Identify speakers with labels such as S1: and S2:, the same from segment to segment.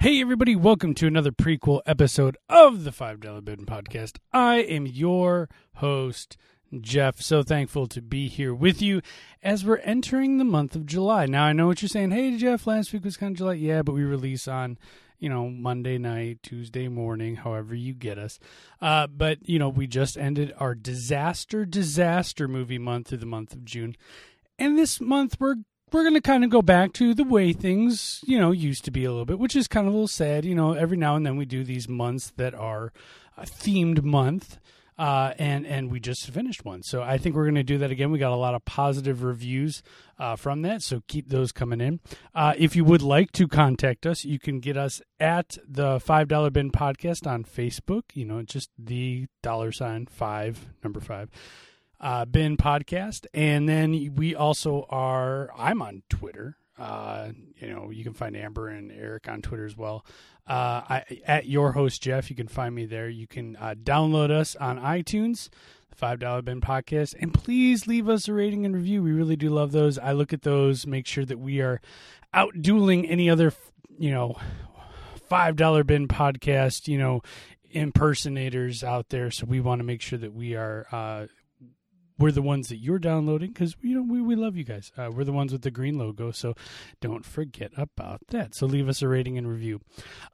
S1: Hey, everybody, welcome to another prequel episode of the $5 Bin Podcast. I am your host, Jeff. So thankful to be here with you as we're entering the month of July. Now, I know what you're saying. Hey, Jeff, last week was kind of July. Yeah, but we release on, you know, Monday night, Tuesday morning, however you get us. Uh, but, you know, we just ended our disaster, disaster movie month through the month of June. And this month, we're we're going to kind of go back to the way things, you know, used to be a little bit, which is kind of a little sad. You know, every now and then we do these months that are a themed month. Uh, and and we just finished one, so I think we're going to do that again. We got a lot of positive reviews uh, from that, so keep those coming in. Uh, if you would like to contact us, you can get us at the Five Dollar Bin Podcast on Facebook. You know, just the dollar sign five number five uh, bin podcast, and then we also are. I'm on Twitter. Uh, you know, you can find Amber and Eric on Twitter as well. Uh, I, at your host Jeff, you can find me there. You can uh, download us on iTunes, the Five Dollar Bin Podcast, and please leave us a rating and review. We really do love those. I look at those, make sure that we are out dueling any other, you know, Five Dollar Bin Podcast, you know, impersonators out there. So we want to make sure that we are uh, we're the ones that you're downloading because you know we, we love you guys. Uh, we're the ones with the green logo, so don't forget about that. So leave us a rating and review.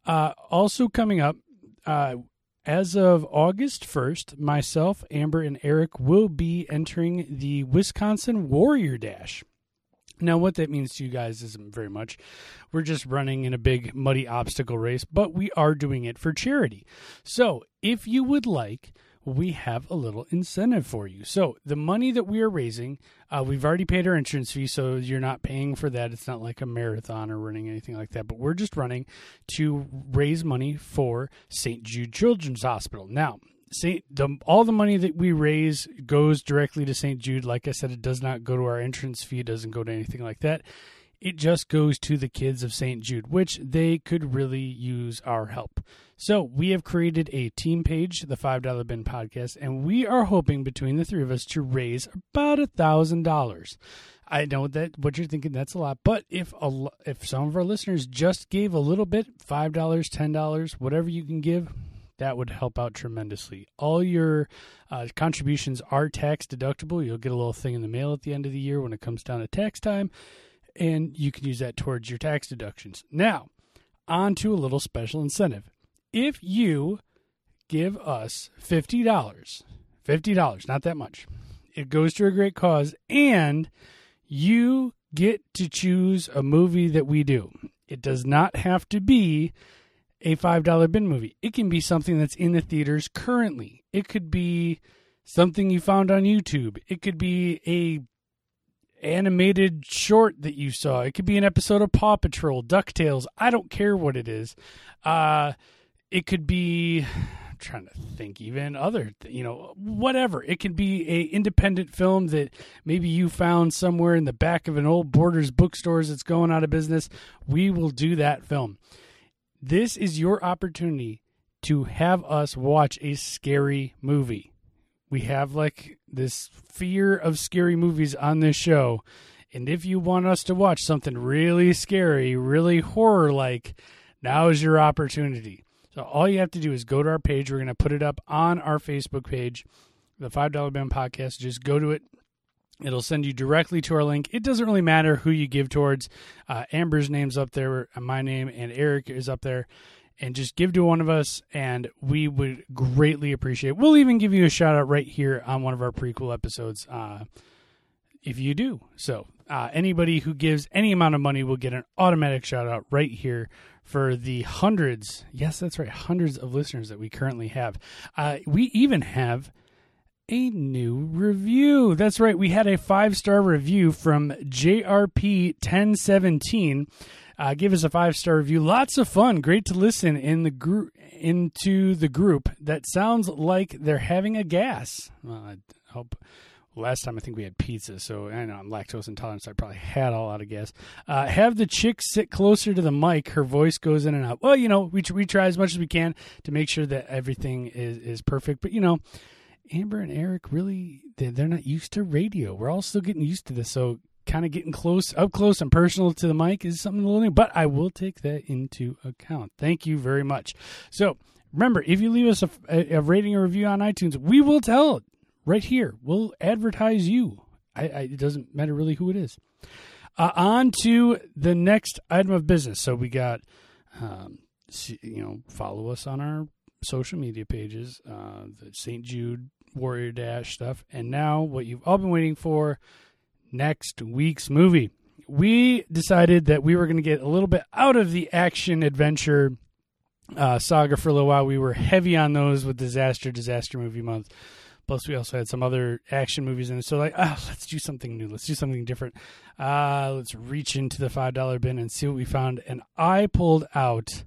S1: Uh, also coming up. Uh, as of August 1st, myself, Amber, and Eric will be entering the Wisconsin Warrior Dash. Now, what that means to you guys isn't very much. We're just running in a big muddy obstacle race, but we are doing it for charity. So, if you would like we have a little incentive for you. So the money that we are raising, uh, we've already paid our entrance fee, so you're not paying for that. It's not like a marathon or running anything like that. But we're just running to raise money for St. Jude Children's Hospital. Now, Saint the all the money that we raise goes directly to St. Jude. Like I said, it does not go to our entrance fee. It doesn't go to anything like that. It just goes to the kids of St. Jude, which they could really use our help. So we have created a team page, the Five Dollar Bin Podcast, and we are hoping between the three of us to raise about a thousand dollars. I know that what you're thinking that's a lot, but if a, if some of our listeners just gave a little bit, five dollars, ten dollars, whatever you can give, that would help out tremendously. All your uh, contributions are tax deductible. You'll get a little thing in the mail at the end of the year when it comes down to tax time, and you can use that towards your tax deductions. Now, on to a little special incentive if you give us $50, $50, not that much, it goes to a great cause, and you get to choose a movie that we do. It does not have to be a $5 bin movie. It can be something that's in the theaters currently. It could be something you found on YouTube. It could be a animated short that you saw. It could be an episode of Paw Patrol, DuckTales. I don't care what it is. Uh it could be I'm trying to think even other you know whatever it can be a independent film that maybe you found somewhere in the back of an old borders bookstores that's going out of business we will do that film this is your opportunity to have us watch a scary movie we have like this fear of scary movies on this show and if you want us to watch something really scary really horror like now is your opportunity so all you have to do is go to our page. We're going to put it up on our Facebook page, the $5 Bin Podcast. Just go to it. It'll send you directly to our link. It doesn't really matter who you give towards. Uh, Amber's name's up there, my name, and Eric is up there. And just give to one of us, and we would greatly appreciate. We'll even give you a shout out right here on one of our prequel episodes uh, if you do. So, uh, anybody who gives any amount of money will get an automatic shout out right here for the hundreds, yes, that's right, hundreds of listeners that we currently have. Uh, we even have a new review. That's right, we had a five star review from JRP1017. Uh, give us a five star review. Lots of fun. Great to listen in the group into the group. That sounds like they're having a gas. Well, I hope last time I think we had pizza, so I know I'm lactose intolerant, so I probably had all out of gas. Uh, have the chick sit closer to the mic; her voice goes in and out. Well, you know, we we try as much as we can to make sure that everything is is perfect, but you know. Amber and Eric really they're, they're not used to radio. We're all still getting used to this, so kind of getting close, up close and personal to the mic is something a little new. But I will take that into account. Thank you very much. So remember, if you leave us a, a, rating or review on iTunes, we will tell it right here. We'll advertise you. I, I, it doesn't matter really who it is. Uh, on to the next item of business. So we got, um, you know, follow us on our social media pages, uh, the St. Jude Warrior Dash stuff, and now what you've all been waiting for next week's movie. We decided that we were going to get a little bit out of the action adventure uh, saga for a little while. We were heavy on those with Disaster, Disaster Movie Month. Plus, we also had some other action movies in it. So, like, oh, let's do something new. Let's do something different. Uh, let's reach into the $5 bin and see what we found. And I pulled out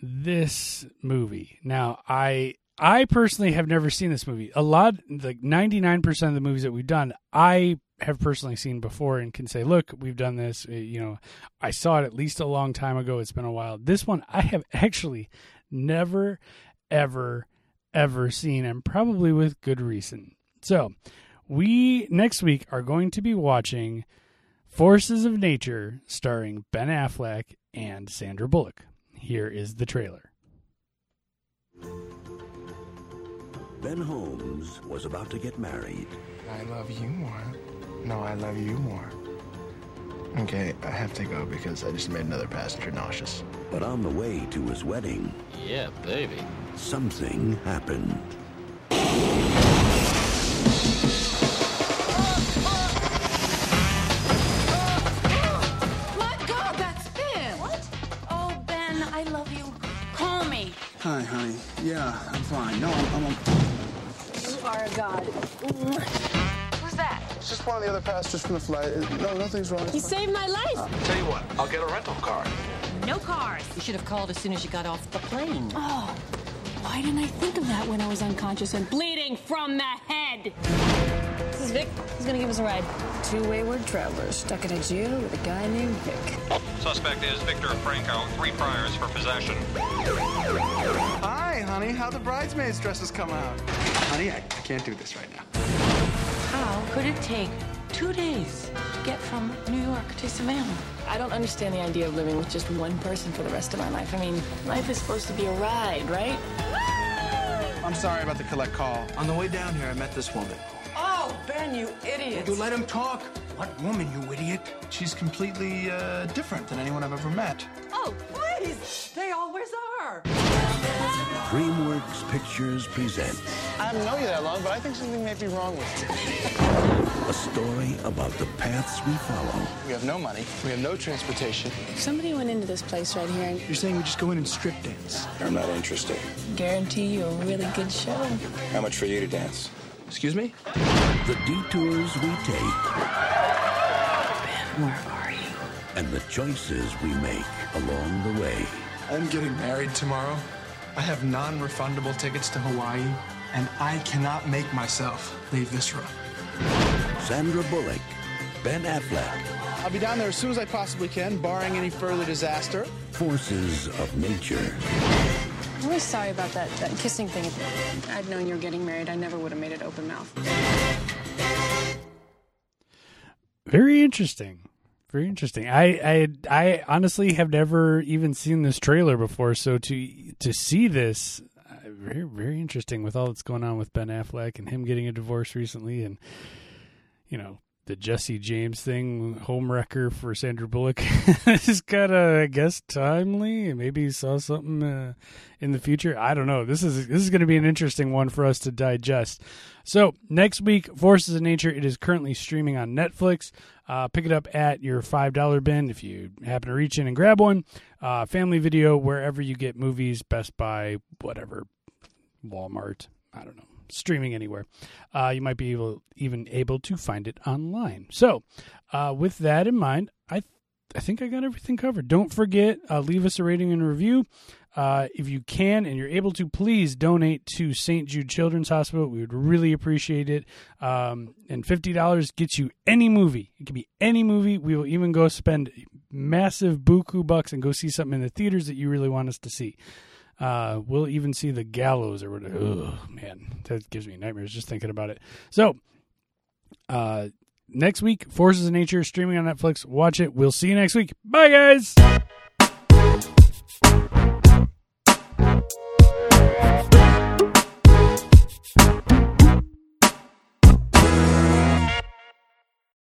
S1: this movie. Now, I I personally have never seen this movie. A lot, like 99% of the movies that we've done, I have personally seen before and can say, look, we've done this. Uh, you know, I saw it at least a long time ago. It's been a while. This one I have actually never, ever, ever seen, and probably with good reason. So, we next week are going to be watching Forces of Nature starring Ben Affleck and Sandra Bullock. Here is the trailer.
S2: Ben Holmes was about to get married.
S3: I love you more. No, I love you more. Okay, I have to go because I just made another passenger nauseous.
S2: But on the way to his wedding,
S4: Yeah, baby.
S2: something happened.
S5: God. Who's that?
S3: It's just one of the other passengers from the flight. Uh, No, nothing's wrong.
S5: You saved my life.
S3: Tell you what, I'll get a rental car.
S5: No cars.
S6: You should have called as soon as you got off the plane.
S5: Oh, why didn't I think of that when I was unconscious and bleeding from the head? This is Vic. He's gonna give us a ride. Two wayward travelers stuck in a jail with a guy named Vic.
S7: Suspect is Victor Franco, three priors for possession.
S3: Hi, honey. How the bridesmaids' dresses come out? Honey, I, I can't do this right now.
S6: How could it take two days to get from New York to Savannah?
S5: I don't understand the idea of living with just one person for the rest of my life. I mean, life is supposed to be a ride, right?
S3: I'm sorry about the collect call. On the way down here, I met this woman.
S6: Oh, Ben, you idiot.
S3: You let him talk. What woman, you idiot? She's completely uh, different than anyone I've ever met.
S6: Oh, please. They always are.
S2: DreamWorks Pictures presents
S3: I haven't known you that long, but I think something may be wrong with you.
S2: a story about the paths we follow
S3: We have no money. We have no transportation.
S5: If somebody went into this place right here and
S3: You're saying we just go in and strip dance?
S8: I'm not interested.
S5: guarantee you a really good show.
S8: How much for you to dance?
S3: Excuse me?
S2: the detours we take
S5: Where are you?
S2: and the choices we make along the way.
S3: I'm getting married tomorrow. I have non-refundable tickets to Hawaii, and I cannot make myself leave this room.
S2: Sandra Bullock, Ben Affleck,
S3: I'll be down there as soon as I possibly can, barring any further disaster.
S2: Forces of Nature.
S5: I'm really sorry about that, that kissing thing. If I'd known you were getting married, I never would have made it open mouth.
S1: Very interesting. Very interesting. I, I I honestly have never even seen this trailer before, so to to see this, very very interesting with all that's going on with Ben Affleck and him getting a divorce recently, and you know the Jesse James thing, home wrecker for Sandra Bullock is kind of I guess timely. Maybe he saw something uh, in the future. I don't know. This is this is going to be an interesting one for us to digest. So next week, Forces of Nature. It is currently streaming on Netflix. Uh, pick it up at your five dollar bin if you happen to reach in and grab one. Uh, family Video, wherever you get movies, Best Buy, whatever, Walmart. I don't know. Streaming anywhere. Uh, you might be able even able to find it online. So, uh, with that in mind, I I think I got everything covered. Don't forget, uh, leave us a rating and review. Uh, if you can and you're able to, please donate to St. Jude Children's Hospital. We would really appreciate it. Um, and $50 gets you any movie. It can be any movie. We will even go spend massive buku bucks and go see something in the theaters that you really want us to see. Uh, we'll even see the gallows or whatever. Ugh, man, that gives me nightmares just thinking about it. So, uh, next week, Forces of Nature streaming on Netflix. Watch it. We'll see you next week. Bye, guys.